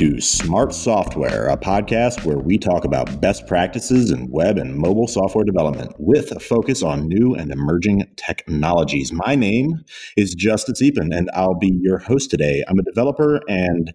to Smart Software, a podcast where we talk about best practices in web and mobile software development with a focus on new and emerging technologies. My name is Justus Eapen, and I'll be your host today. I'm a developer and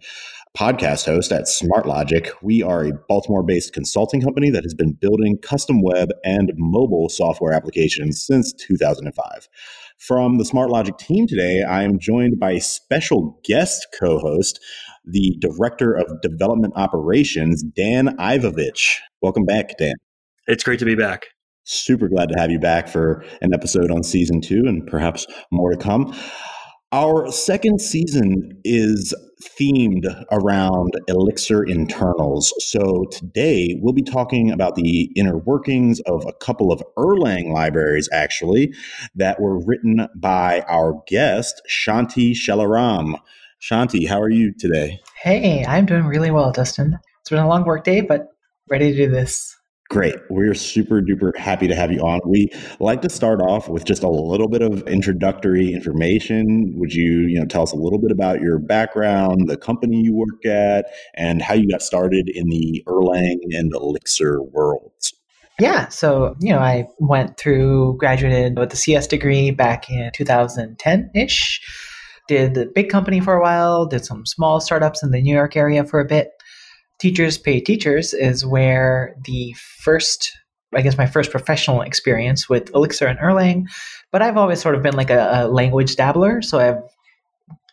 podcast host at SmartLogic. We are a Baltimore based consulting company that has been building custom web and mobile software applications since 2005. From the SmartLogic team today, I am joined by special guest co host, the Director of Development Operations, Dan Ivovich. Welcome back, Dan. It's great to be back. Super glad to have you back for an episode on season two and perhaps more to come. Our second season is themed around Elixir internals. So today we'll be talking about the inner workings of a couple of Erlang libraries, actually, that were written by our guest, Shanti Chellaram. Shanti, how are you today? Hey, I'm doing really well, Dustin. It's been a long work day, but ready to do this. Great. We're super duper happy to have you on. We like to start off with just a little bit of introductory information. Would you, you know, tell us a little bit about your background, the company you work at, and how you got started in the Erlang and Elixir worlds? Yeah, so you know, I went through, graduated with a CS degree back in 2010 ish. Did the big company for a while. Did some small startups in the New York area for a bit Teachers Pay Teachers is where the first, I guess, my first professional experience with Elixir and Erlang. But I've always sort of been like a, a language dabbler. So I've,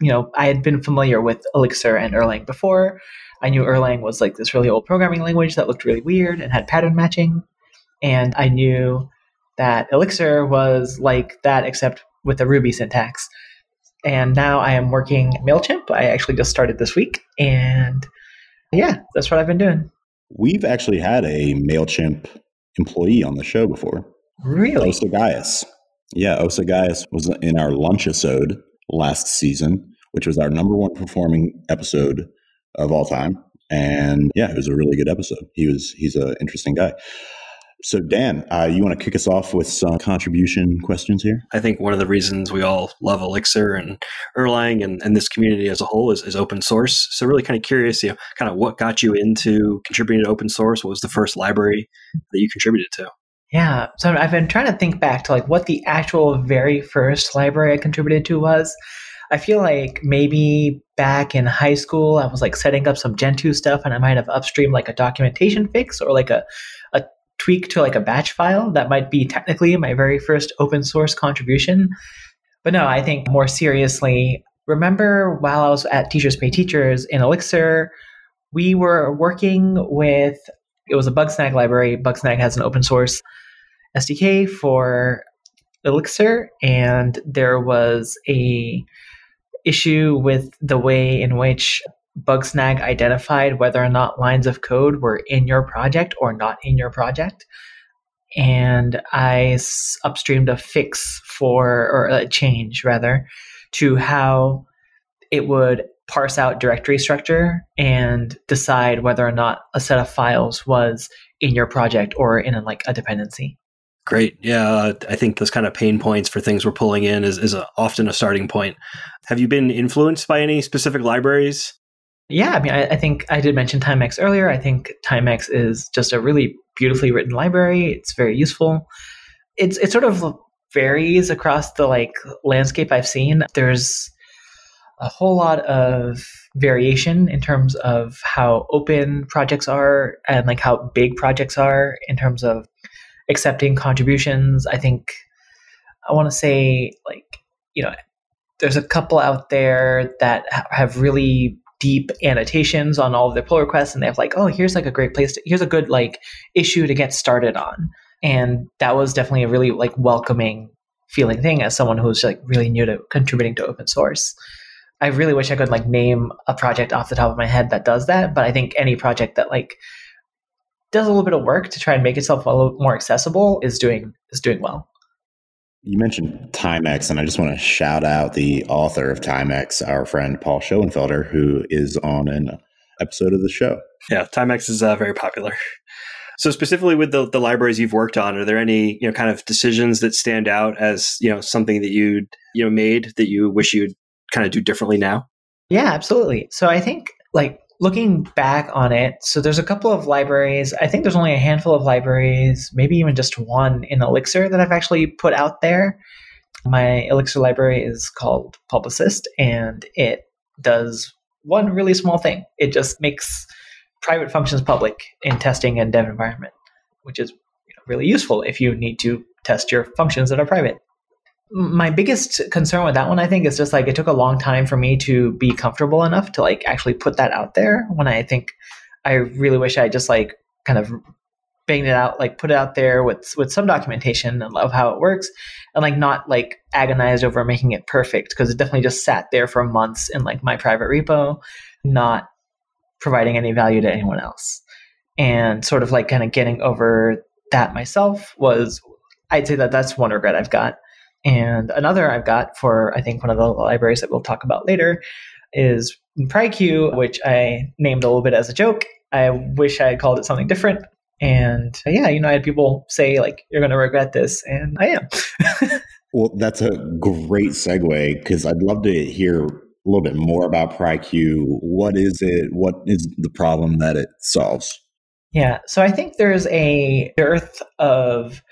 you know, I had been familiar with Elixir and Erlang before. I knew Erlang was like this really old programming language that looked really weird and had pattern matching. And I knew that Elixir was like that, except with a Ruby syntax. And now I am working MailChimp. I actually just started this week. And yeah, that's what I've been doing. We've actually had a MailChimp employee on the show before. Really? Osa Gaius. Yeah, Osa Gaius was in our lunch episode last season, which was our number one performing episode of all time. And yeah, it was a really good episode. He was he's an interesting guy. So, Dan, uh, you want to kick us off with some contribution questions here? I think one of the reasons we all love Elixir and Erlang and, and this community as a whole is, is, open source. So, really kind of curious, you know, kind of what got you into contributing to open source? What was the first library that you contributed to? Yeah, so I've been trying to think back to like what the actual very first library I contributed to was. I feel like maybe back in high school, I was like setting up some Gentoo stuff and I might have upstreamed like a documentation fix or like a, a tweak to like a batch file. That might be technically my very first open source contribution. But no, I think more seriously, remember while I was at Teachers Pay Teachers in Elixir, we were working with it was a Bugsnag library. Bugsnag has an open source SDK for Elixir, and there was a issue with the way in which Bugsnag identified whether or not lines of code were in your project or not in your project. And I upstreamed a fix for, or a change rather, to how it would parse out directory structure and decide whether or not a set of files was in your project or in a, like a dependency. Great. Yeah, uh, I think those kind of pain points for things we're pulling in is, is a, often a starting point. Have you been influenced by any specific libraries? Yeah, I mean, I, I, think I did mention Timex earlier. I think Timex is just a really beautifully written library. It's very useful. It's it sort of varies across the like landscape I've seen. There's a whole lot of variation in terms of how open projects are and like how big projects are in terms of accepting contributions. I think I want to say like you know there's a couple out there that have really deep annotations on all of their pull requests and they have like oh here's like a great place to, here's a good like issue to get started on. And that was definitely a really like welcoming feeling thing as someone who's like really new to contributing to open source. I really wish i could like name a project off the top of my head that does that but i think any project that like does a little bit of work to try and make itself a little more accessible is doing is doing well you mentioned Timex, and I just want to shout out the author of Timex, our friend Paul Schoenfelder, who is on an episode of the show. Yeah, Timex is uh, very popular. So specifically with the, the libraries you've worked on, are there any you know kind of decisions that stand out as you know something that you you know made that you wish you'd kind of do differently now? Yeah, absolutely. So I think like looking back on it, so there's a couple of libraries. I think there's only a handful of libraries, maybe even just one in Elixir that I've actually put out there. My Elixir library is called Publicist, and it does one really small thing. It just makes private functions public in testing and dev environment, which is really useful if you need to test your functions that are private my biggest concern with that one, I think, is just like it took a long time for me to be comfortable enough to like actually put that out there. When I think I really wish I just like kind of banged it out, like put it out there with with some documentation and love how it works, and like not like agonized over making it perfect because it definitely just sat there for months in like my private repo, not providing any value to anyone else, and sort of like kind of getting over that myself was I'd say that that's one regret I've got and another I've got for, I think, one of the libraries that we'll talk about later is PryQ, which I named a little bit as a joke. I wish I had called it something different. And uh, yeah, you know, I had people say, like, you're going to regret this. And I am. well, that's a great segue because I'd love to hear a little bit more about PryQ. What is it? What is the problem that it solves? Yeah. So I think there's a dearth of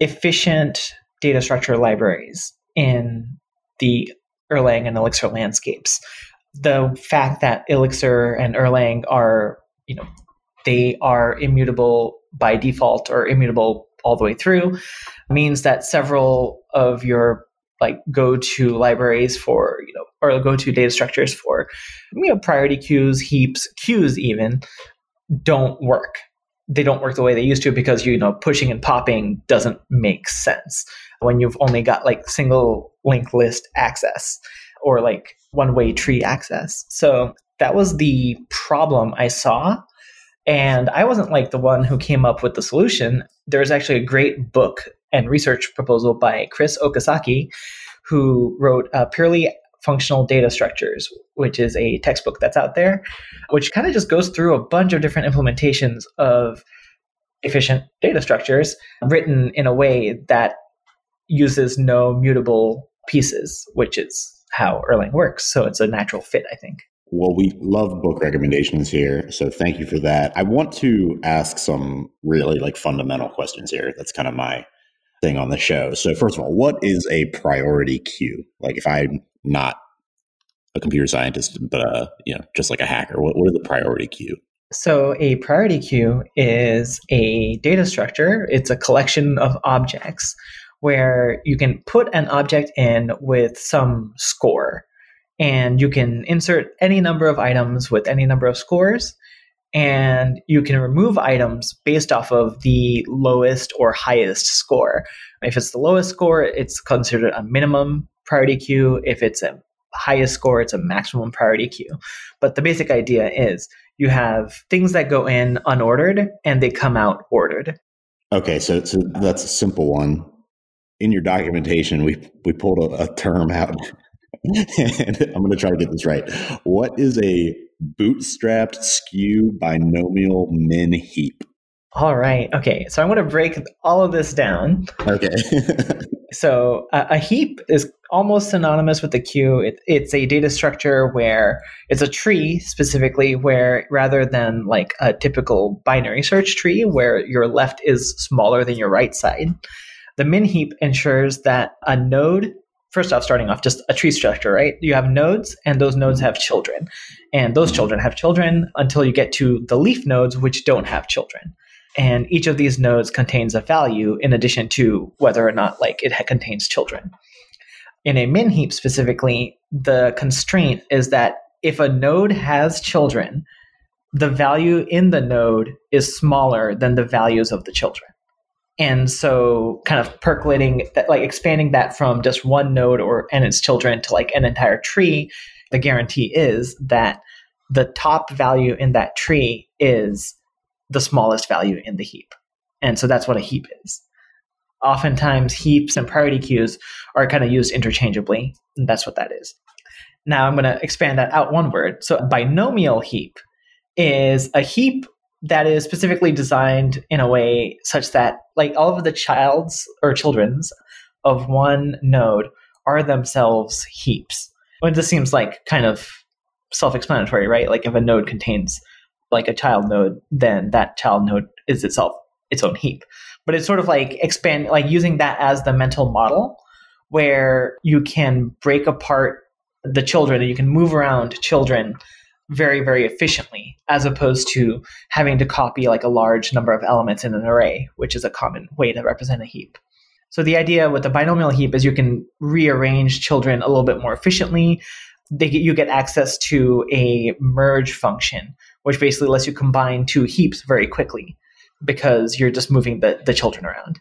efficient data structure libraries in the Erlang and Elixir landscapes. The fact that Elixir and Erlang are, you know, they are immutable by default or immutable all the way through means that several of your like go-to libraries for you know or go-to data structures for you know priority queues heaps queues even don't work they don't work the way they used to because you know pushing and popping doesn't make sense when you've only got like single linked list access or like one way tree access. So that was the problem I saw. And I wasn't like the one who came up with the solution. There's actually a great book and research proposal by Chris Okasaki, who wrote uh, Purely Functional Data Structures, which is a textbook that's out there, which kind of just goes through a bunch of different implementations of efficient data structures written in a way that uses no mutable pieces, which is how Erlang works. So it's a natural fit, I think. Well, we love book recommendations here. So thank you for that. I want to ask some really like fundamental questions here. That's kind of my thing on the show. So first of all, what is a priority queue? Like if I'm not a computer scientist, but uh, you know, just like a hacker, what, what is the priority queue? So a priority queue is a data structure. It's a collection of objects where you can put an object in with some score and you can insert any number of items with any number of scores and you can remove items based off of the lowest or highest score. If it's the lowest score, it's considered a minimum priority queue. If it's a highest score, it's a maximum priority queue. But the basic idea is you have things that go in unordered and they come out ordered. Okay, so so that's a simple one in your documentation, we we pulled a, a term out, and I'm going to try to get this right. What is a bootstrapped skew binomial min heap? All right. Okay. So I want to break all of this down. Okay. so uh, a heap is almost synonymous with a queue. It, it's a data structure where it's a tree specifically, where rather than like a typical binary search tree where your left is smaller than your right side, the min heap ensures that a node, first off, starting off, just a tree structure, right? You have nodes, and those nodes have children. And those children have children until you get to the leaf nodes, which don't have children. And each of these nodes contains a value in addition to whether or not like it contains children. In a min heap specifically, the constraint is that if a node has children, the value in the node is smaller than the values of the children. And so kind of percolating that, like expanding that from just one node or and its children to like an entire tree, the guarantee is that the top value in that tree is the smallest value in the heap. And so that's what a heap is. Oftentimes, heaps and priority queues are kind of used interchangeably. And that's what that is. Now I'm going to expand that out one word. So, binomial heap is a heap that is specifically designed in a way such that like all of the child's or children's of one node are themselves heaps. Well, this seems like kind of self-explanatory, right? Like if a node contains like a child node, then that child node is itself its own heap. But it's sort of like expand, like using that as the mental model where you can break apart the children and you can move around children very, very efficiently, as opposed to having to copy like a large number of elements in an array, which is a common way to represent a heap. So the idea with the binomial heap is you can rearrange children a little bit more efficiently. They get, you get access to a merge function, which basically lets you combine two heaps very quickly because you're just moving the, the children around.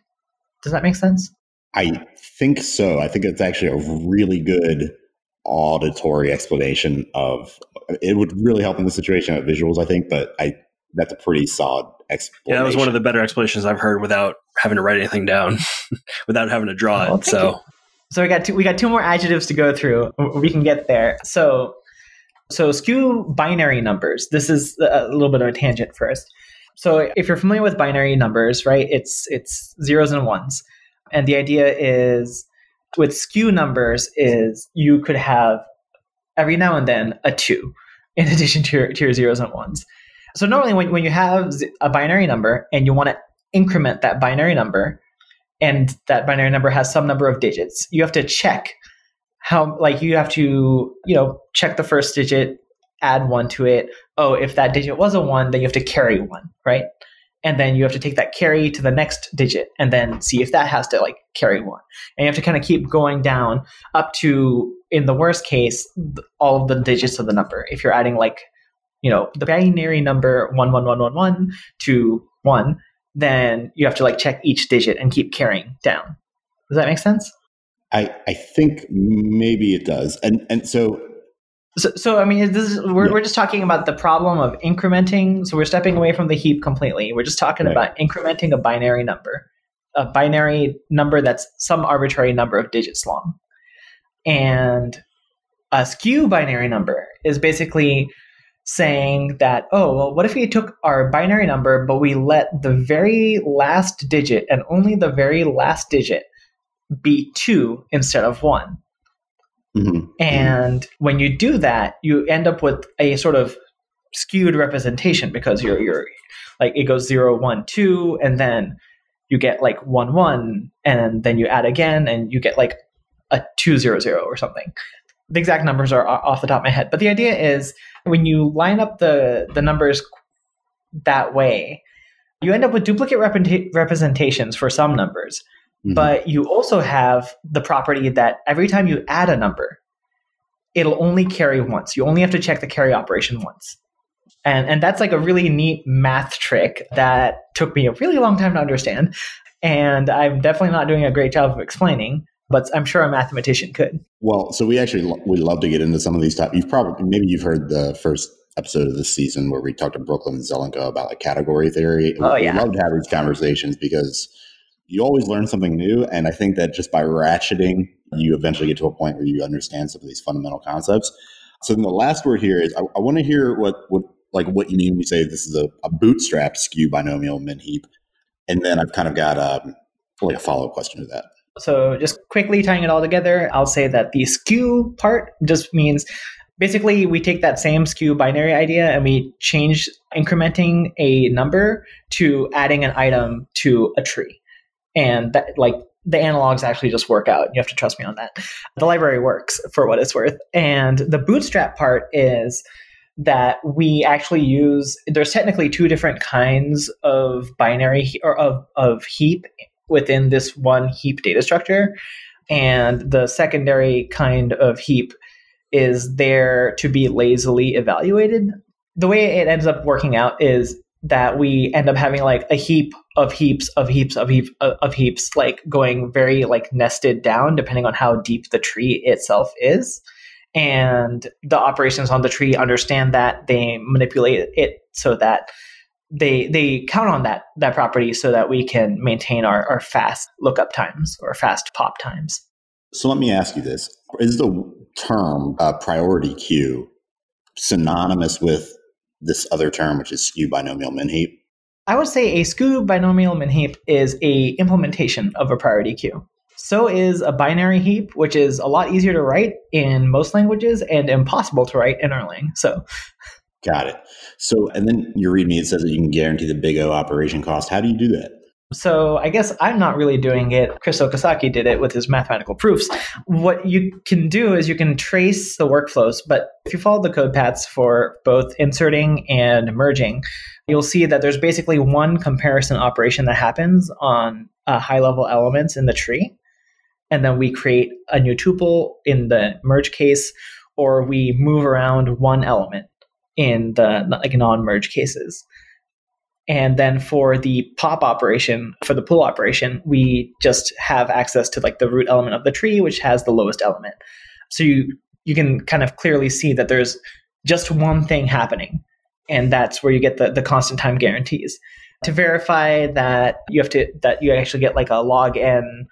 Does that make sense? I think so. I think it's actually a really good auditory explanation of it would really help in the situation of visuals, I think, but I that's a pretty solid explanation. Yeah, that was one of the better explanations I've heard without having to write anything down, without having to draw well, it. So you. So we got two we got two more adjectives to go through. We can get there. So so skew binary numbers. This is a little bit of a tangent first. So if you're familiar with binary numbers, right? It's it's zeros and ones. And the idea is with skew numbers is you could have every now and then a two in addition to your, to your zeros and ones. So normally when, when you have a binary number and you want to increment that binary number and that binary number has some number of digits, you have to check how like you have to, you know, check the first digit, add one to it. Oh, if that digit was a one, then you have to carry one, right? And then you have to take that carry to the next digit and then see if that has to like carry one and you have to kind of keep going down up to in the worst case all of the digits of the number. If you're adding like you know the binary number 11111 to 1 then you have to like check each digit and keep carrying down. Does that make sense? I i think maybe it does. And and so so, so I mean, this is, we're, yeah. we're just talking about the problem of incrementing. So we're stepping away from the heap completely. We're just talking right. about incrementing a binary number, a binary number that's some arbitrary number of digits long. And a skew binary number is basically saying that, oh, well, what if we took our binary number, but we let the very last digit and only the very last digit be two instead of one? Mm-hmm. And when you do that, you end up with a sort of skewed representation because you're you're like it goes zero, one, two, and then you get like one one, and then you add again, and you get like a two zero zero or something. The exact numbers are off the top of my head, but the idea is when you line up the the numbers that way, you end up with duplicate rep- representations for some numbers Mm-hmm. But you also have the property that every time you add a number, it'll only carry once. You only have to check the carry operation once. And, and that's like a really neat math trick that took me a really long time to understand. And I'm definitely not doing a great job of explaining, but I'm sure a mathematician could. Well, so we actually we love to get into some of these topics. You've probably maybe you've heard the first episode of this season where we talked to Brooklyn Zelenka about like category theory. Oh, yeah. We love to have these conversations because you always learn something new. And I think that just by ratcheting, you eventually get to a point where you understand some of these fundamental concepts. So then the last word here is I, I want to hear what, what like what you mean when you say this is a, a bootstrap skew binomial min heap. And then I've kind of got um, like a follow up question to that. So just quickly tying it all together, I'll say that the skew part just means basically we take that same skew binary idea and we change incrementing a number to adding an item to a tree and that like the analogs actually just work out. You have to trust me on that. The library works for what it's worth. And the bootstrap part is that we actually use there's technically two different kinds of binary or of, of heap within this one heap data structure. And the secondary kind of heap is there to be lazily evaluated. The way it ends up working out is that we end up having like a heap of heaps of heaps of heaps of heaps like going very like nested down depending on how deep the tree itself is. And the operations on the tree understand that they manipulate it so that they they count on that that property so that we can maintain our, our fast lookup times or fast pop times. So let me ask you this. Is the term uh, priority queue synonymous with this other term which is skew binomial min heap I would say a skew binomial min heap is a implementation of a priority queue. So is a binary heap, which is a lot easier to write in most languages and impossible to write in Erlang. So Got it. So, and then you read me, it says that you can guarantee the big O operation cost. How do you do that? So I guess I'm not really doing it. Chris Okasaki did it with his mathematical proofs. What you can do is you can trace the workflows, but if you follow the code paths for both inserting and merging, you'll see that there's basically one comparison operation that happens on uh, high level elements in the tree. And then we create a new tuple in the merge case, or we move around one element in the like non-merge cases. And then for the pop operation, for the pull operation, we just have access to like the root element of the tree, which has the lowest element. So you you can kind of clearly see that there's just one thing happening. And that's where you get the, the constant time guarantees. To verify that you have to that you actually get like a log n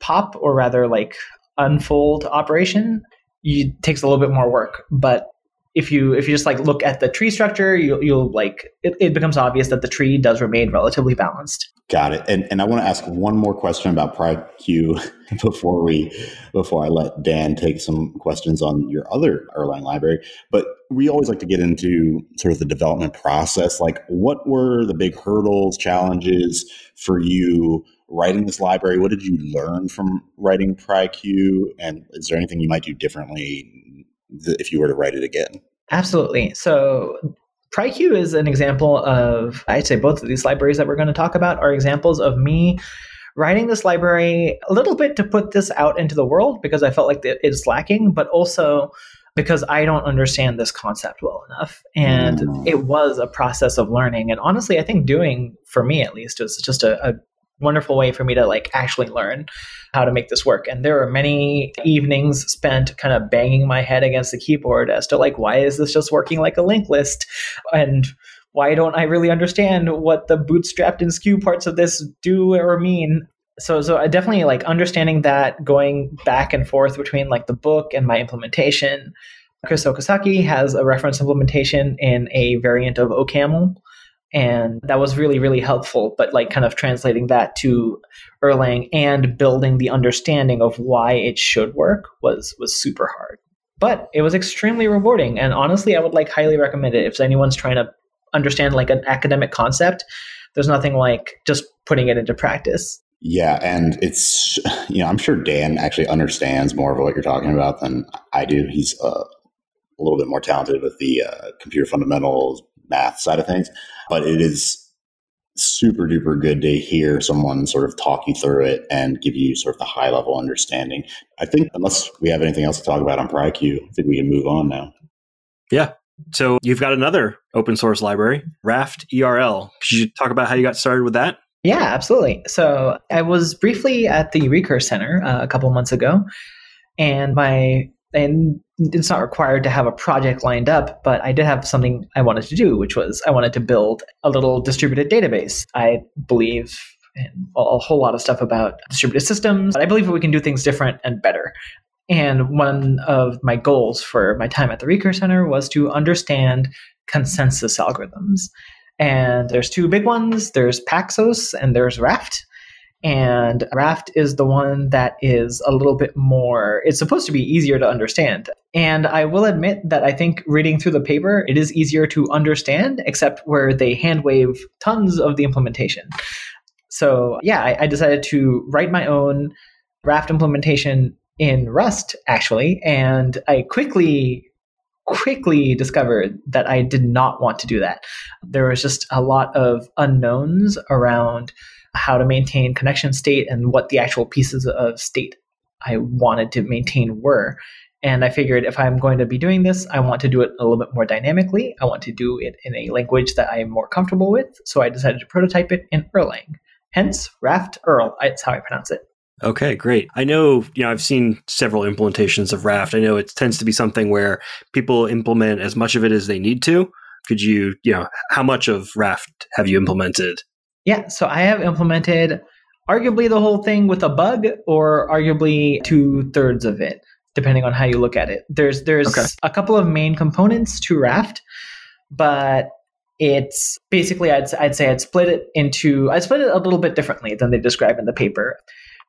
pop or rather like unfold operation, you takes a little bit more work. But if you if you just like look at the tree structure, you'll, you'll like it, it becomes obvious that the tree does remain relatively balanced. Got it. And and I want to ask one more question about PryQ before we before I let Dan take some questions on your other Erlang library. But we always like to get into sort of the development process. Like, what were the big hurdles, challenges for you writing this library? What did you learn from writing PryQ? And is there anything you might do differently if you were to write it again? Absolutely. So PryQ is an example of, I'd say both of these libraries that we're going to talk about are examples of me writing this library a little bit to put this out into the world because I felt like it's lacking, but also because I don't understand this concept well enough. And mm. it was a process of learning. And honestly, I think doing, for me at least, was just a, a wonderful way for me to like actually learn how to make this work. And there were many evenings spent kind of banging my head against the keyboard as to like, why is this just working like a linked list? And why don't I really understand what the bootstrapped and skew parts of this do or mean? So, so I definitely like understanding that going back and forth between like the book and my implementation. Chris Okasaki has a reference implementation in a variant of OCaml and that was really really helpful but like kind of translating that to erlang and building the understanding of why it should work was was super hard. But it was extremely rewarding and honestly i would like highly recommend it. If anyone's trying to understand like an academic concept there's nothing like just putting it into practice. Yeah and it's you know i'm sure dan actually understands more of what you're talking about than i do. He's uh, a little bit more talented with the uh, computer fundamentals math side of things but it is super duper good to hear someone sort of talk you through it and give you sort of the high level understanding. I think unless we have anything else to talk about on PryQ, I think we can move on now. Yeah. So you've got another open source library, Raft ERL. Could you talk about how you got started with that? Yeah, absolutely. So I was briefly at the Recurse Center uh, a couple months ago, and my and it's not required to have a project lined up, but I did have something I wanted to do, which was I wanted to build a little distributed database. I believe in a whole lot of stuff about distributed systems, but I believe we can do things different and better. And one of my goals for my time at the Recurse Center was to understand consensus algorithms. And there's two big ones there's Paxos and there's Raft. And Raft is the one that is a little bit more, it's supposed to be easier to understand. And I will admit that I think reading through the paper, it is easier to understand, except where they hand wave tons of the implementation. So, yeah, I, I decided to write my own Raft implementation in Rust, actually. And I quickly quickly discovered that I did not want to do that. There was just a lot of unknowns around how to maintain connection state and what the actual pieces of state I wanted to maintain were. And I figured if I'm going to be doing this, I want to do it a little bit more dynamically. I want to do it in a language that I'm more comfortable with. So I decided to prototype it in Erlang. Hence, Raft Erl. That's how I pronounce it. Okay, great. I know, you know, I've seen several implementations of Raft. I know it tends to be something where people implement as much of it as they need to. Could you, you know, how much of Raft have you implemented? Yeah, so I have implemented arguably the whole thing with a bug or arguably two thirds of it, depending on how you look at it. There's there's okay. a couple of main components to Raft, but it's basically I'd, I'd say I'd split it into I'd split it a little bit differently than they describe in the paper.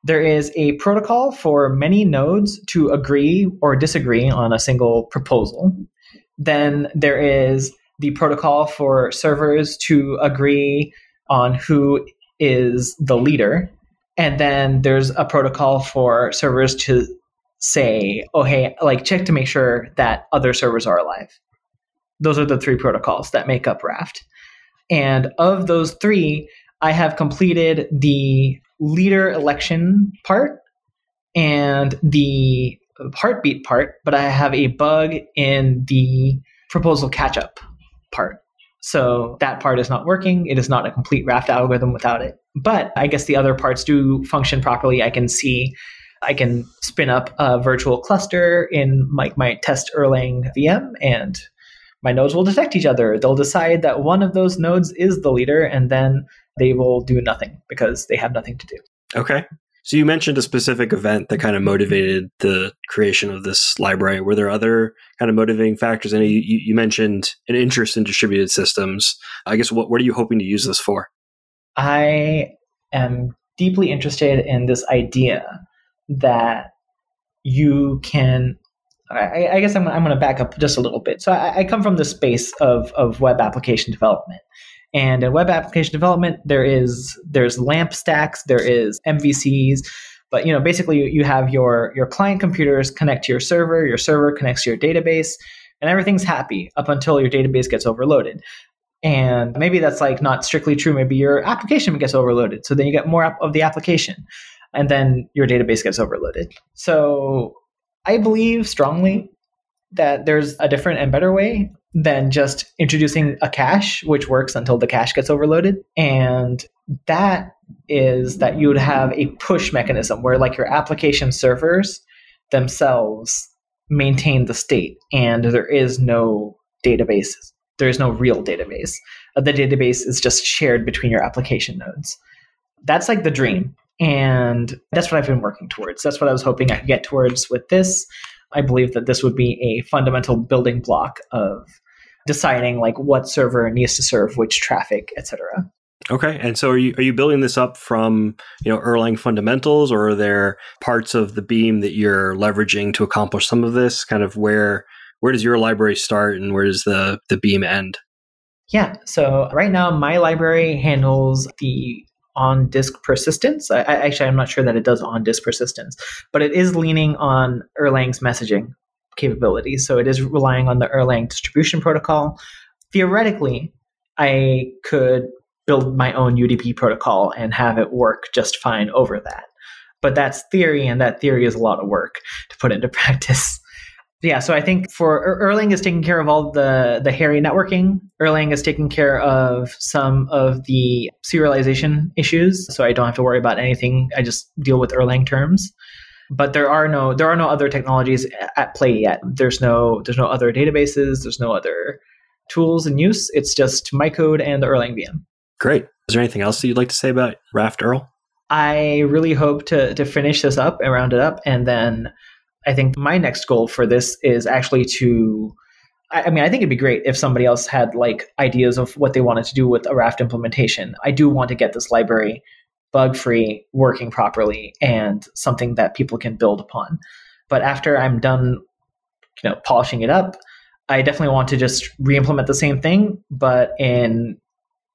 there is a protocol for many nodes to agree or disagree on a single proposal. Then there is the protocol for servers to agree on who is the leader. And then there's a protocol for servers to say, oh, hey, like check to make sure that other servers are alive. Those are the three protocols that make up Raft. And of those three, I have completed the leader election part and the heartbeat part, but I have a bug in the proposal catch up part. So that part is not working. It is not a complete raft algorithm without it. But I guess the other parts do function properly. I can see, I can spin up a virtual cluster in my, my test Erlang VM and my nodes will detect each other. They'll decide that one of those nodes is the leader and then they will do nothing because they have nothing to do. Okay. So you mentioned a specific event that kind of motivated the creation of this library. Were there other kind of motivating factors? And you, you mentioned an interest in distributed systems. I guess what, what are you hoping to use this for? I am deeply interested in this idea that you can. I, I guess I'm, I'm going to back up just a little bit. So I, I come from the space of, of web application development. And in web application development, there is there's LAMP stacks, there is MVCs, but you know basically you have your your client computers connect to your server, your server connects to your database, and everything's happy up until your database gets overloaded. And maybe that's like not strictly true. Maybe your application gets overloaded, so then you get more of the application, and then your database gets overloaded. So I believe strongly that there's a different and better way than just introducing a cache, which works until the cache gets overloaded. And that is that you would have a push mechanism where, like, your application servers themselves maintain the state, and there is no database. There is no real database. Uh, the database is just shared between your application nodes. That's like the dream. And that's what I've been working towards. That's what I was hoping I could get towards with this. I believe that this would be a fundamental building block of deciding like what server needs to serve which traffic, etc. Okay, and so are you are you building this up from you know Erlang fundamentals, or are there parts of the Beam that you're leveraging to accomplish some of this? Kind of where where does your library start, and where does the the Beam end? Yeah, so right now my library handles the on disk persistence. I, I, actually, I'm not sure that it does on disk persistence, but it is leaning on Erlang's messaging capabilities. So it is relying on the Erlang distribution protocol. Theoretically, I could build my own UDP protocol and have it work just fine over that. But that's theory, and that theory is a lot of work to put into practice. Yeah, so I think for Erlang is taking care of all the the hairy networking. Erlang is taking care of some of the serialization issues, so I don't have to worry about anything. I just deal with Erlang terms but there are no there are no other technologies at play yet. There's no there's no other databases. There's no other tools in use. It's just my code and the Erlang VM. Great. Is there anything else that you'd like to say about Raft Erl? I really hope to to finish this up and round it up, and then I think my next goal for this is actually to. I mean, I think it'd be great if somebody else had like ideas of what they wanted to do with a Raft implementation. I do want to get this library bug free, working properly, and something that people can build upon. But after I'm done, you know, polishing it up, I definitely want to just re-implement the same thing, but in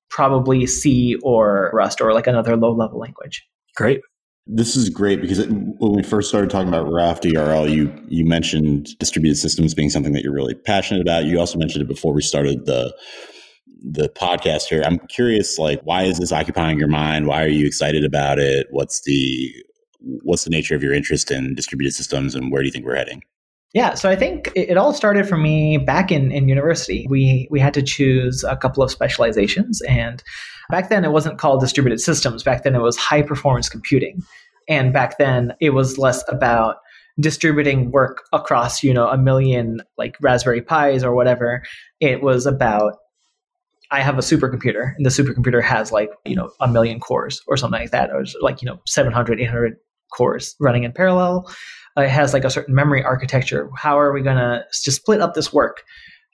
probably C or Rust or like another low-level language. Great. This is great because it, when we first started talking about Raft ERL, you you mentioned distributed systems being something that you're really passionate about. You also mentioned it before we started the the podcast here. I'm curious, like, why is this occupying your mind? Why are you excited about it? What's the what's the nature of your interest in distributed systems, and where do you think we're heading? Yeah, so I think it, all started for me back in, in university. We we had to choose a couple of specializations, and back then it wasn't called distributed systems. Back then it was high performance computing, and back then it was less about distributing work across you know a million like Raspberry Pis or whatever. It was about I have a supercomputer and the supercomputer has like, you know, a million cores or something like that, or like, you know, 700, 800 cores running in parallel. Uh, it has like a certain memory architecture. How are we going to split up this work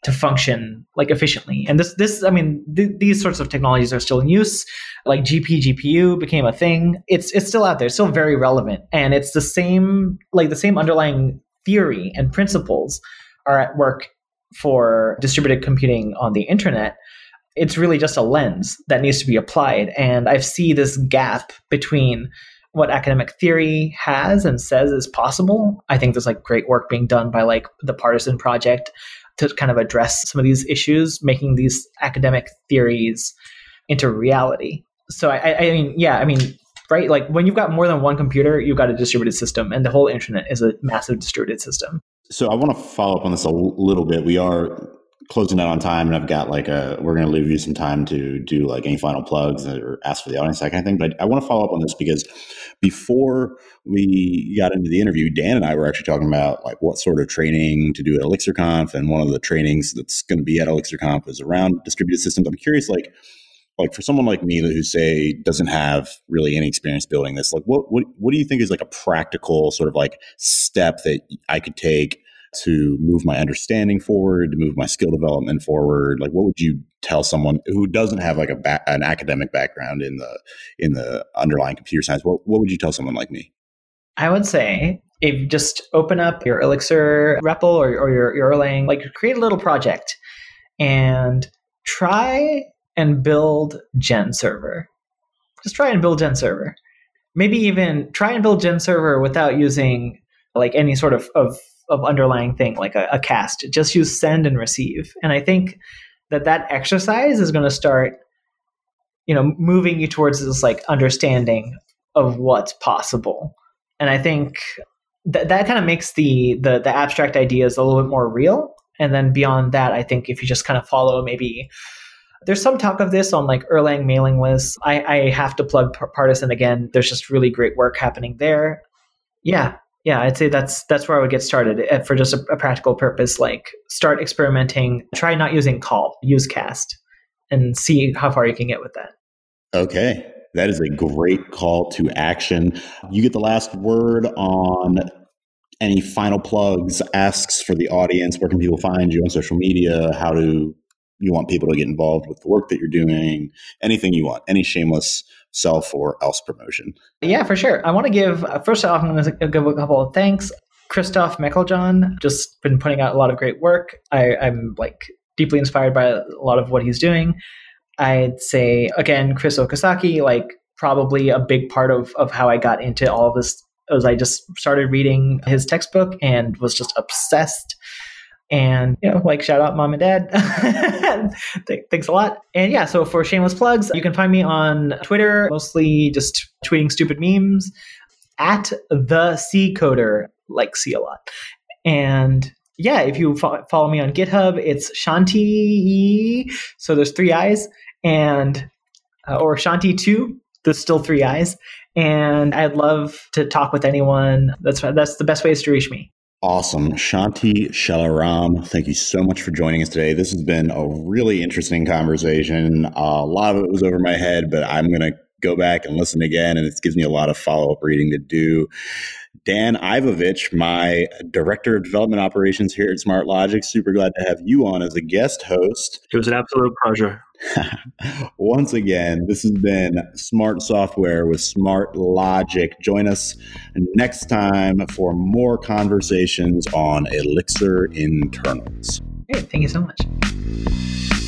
to function like efficiently. And this, this, I mean, th- these sorts of technologies are still in use. Like GP GPU became a thing. It's it's still out there, it's still very relevant, and it's the same like the same underlying theory and principles are at work for distributed computing on the internet. It's really just a lens that needs to be applied, and I see this gap between what academic theory has and says is possible. I think there's like great work being done by like the Partisan Project to kind of address some of these issues, making these academic theories into reality. So I, I mean, yeah, I mean, right? Like when you've got more than one computer, you've got a distributed system, and the whole internet is a massive distributed system. So I want to follow up on this a little bit. We are closing out on time, and I've got like a we're going to leave you some time to do like any final plugs or ask for the audience that kind of thing. But I want to follow up on this because before we got into the interview, Dan and I were actually talking about like what sort of training to do at ElixirConf, and one of the trainings that's going to be at ElixirConf is around distributed systems. I'm curious, like like for someone like me who say doesn't have really any experience building this like what what what do you think is like a practical sort of like step that I could take to move my understanding forward, to move my skill development forward? Like, what would you tell someone who doesn't have like a ba- an academic background in the in the underlying computer science? What what would you tell someone like me? I would say if you just open up your Elixir REPL or, or your, your Erlang, like create a little project and try and build Gen server. Just try and build Gen server. Maybe even try and build Gen server without using like any sort of, of of underlying thing like a, a cast. Just use send and receive. And I think that that exercise is going to start, you know, moving you towards this like understanding of what's possible. And I think that that kind of makes the, the the abstract ideas a little bit more real. And then beyond that, I think if you just kind of follow maybe there's some talk of this on like Erlang mailing lists. I, I have to plug Partisan again. There's just really great work happening there. Yeah, yeah, I'd say that's that's where I would get started eh, for just a, a, practical purpose. Like start experimenting. Try not using call. Use cast, and see how far you can get with that. Okay, that is a great call to action. You get the last word on any final plugs, asks for the audience. Where can people find you on social media? How do you want people to get involved with the work that you're doing? Anything you want. Any shameless self or else promotion. Yeah, for sure. I want to give, uh, first off, I'm going to give a couple of thanks. Christoph Meiklejohn just been putting out a lot of great work. I, I'm like deeply inspired by a lot of what he's doing. I'd say again, Chris Okasaki, like probably a big part of of how I got into all of this was I just started reading his textbook and was just obsessed and, you know, like shout out mom and dad. Thanks a lot. And yeah, so for shameless plugs, you can find me on Twitter, mostly just tweeting stupid memes at the C coder, like C a lot. And yeah, if you fo- follow me on GitHub, it's Shanti. So there's three eyes, and uh, or Shanti two. There's still three eyes, and I'd love to talk with anyone. That's that's the best ways to reach me. Awesome. Shanti Chellaram, thank you so much for joining us today. This has been a really interesting conversation. Uh, a lot of it was over my head, but I'm going to go back and listen again, and it gives me a lot of follow up reading to do. Dan Ivovich, my director of development operations here at Smart Logic. Super glad to have you on as a guest host. It was an absolute pleasure. Once again, this has been Smart Software with Smart Logic. Join us next time for more conversations on Elixir internals. Great. Thank you so much.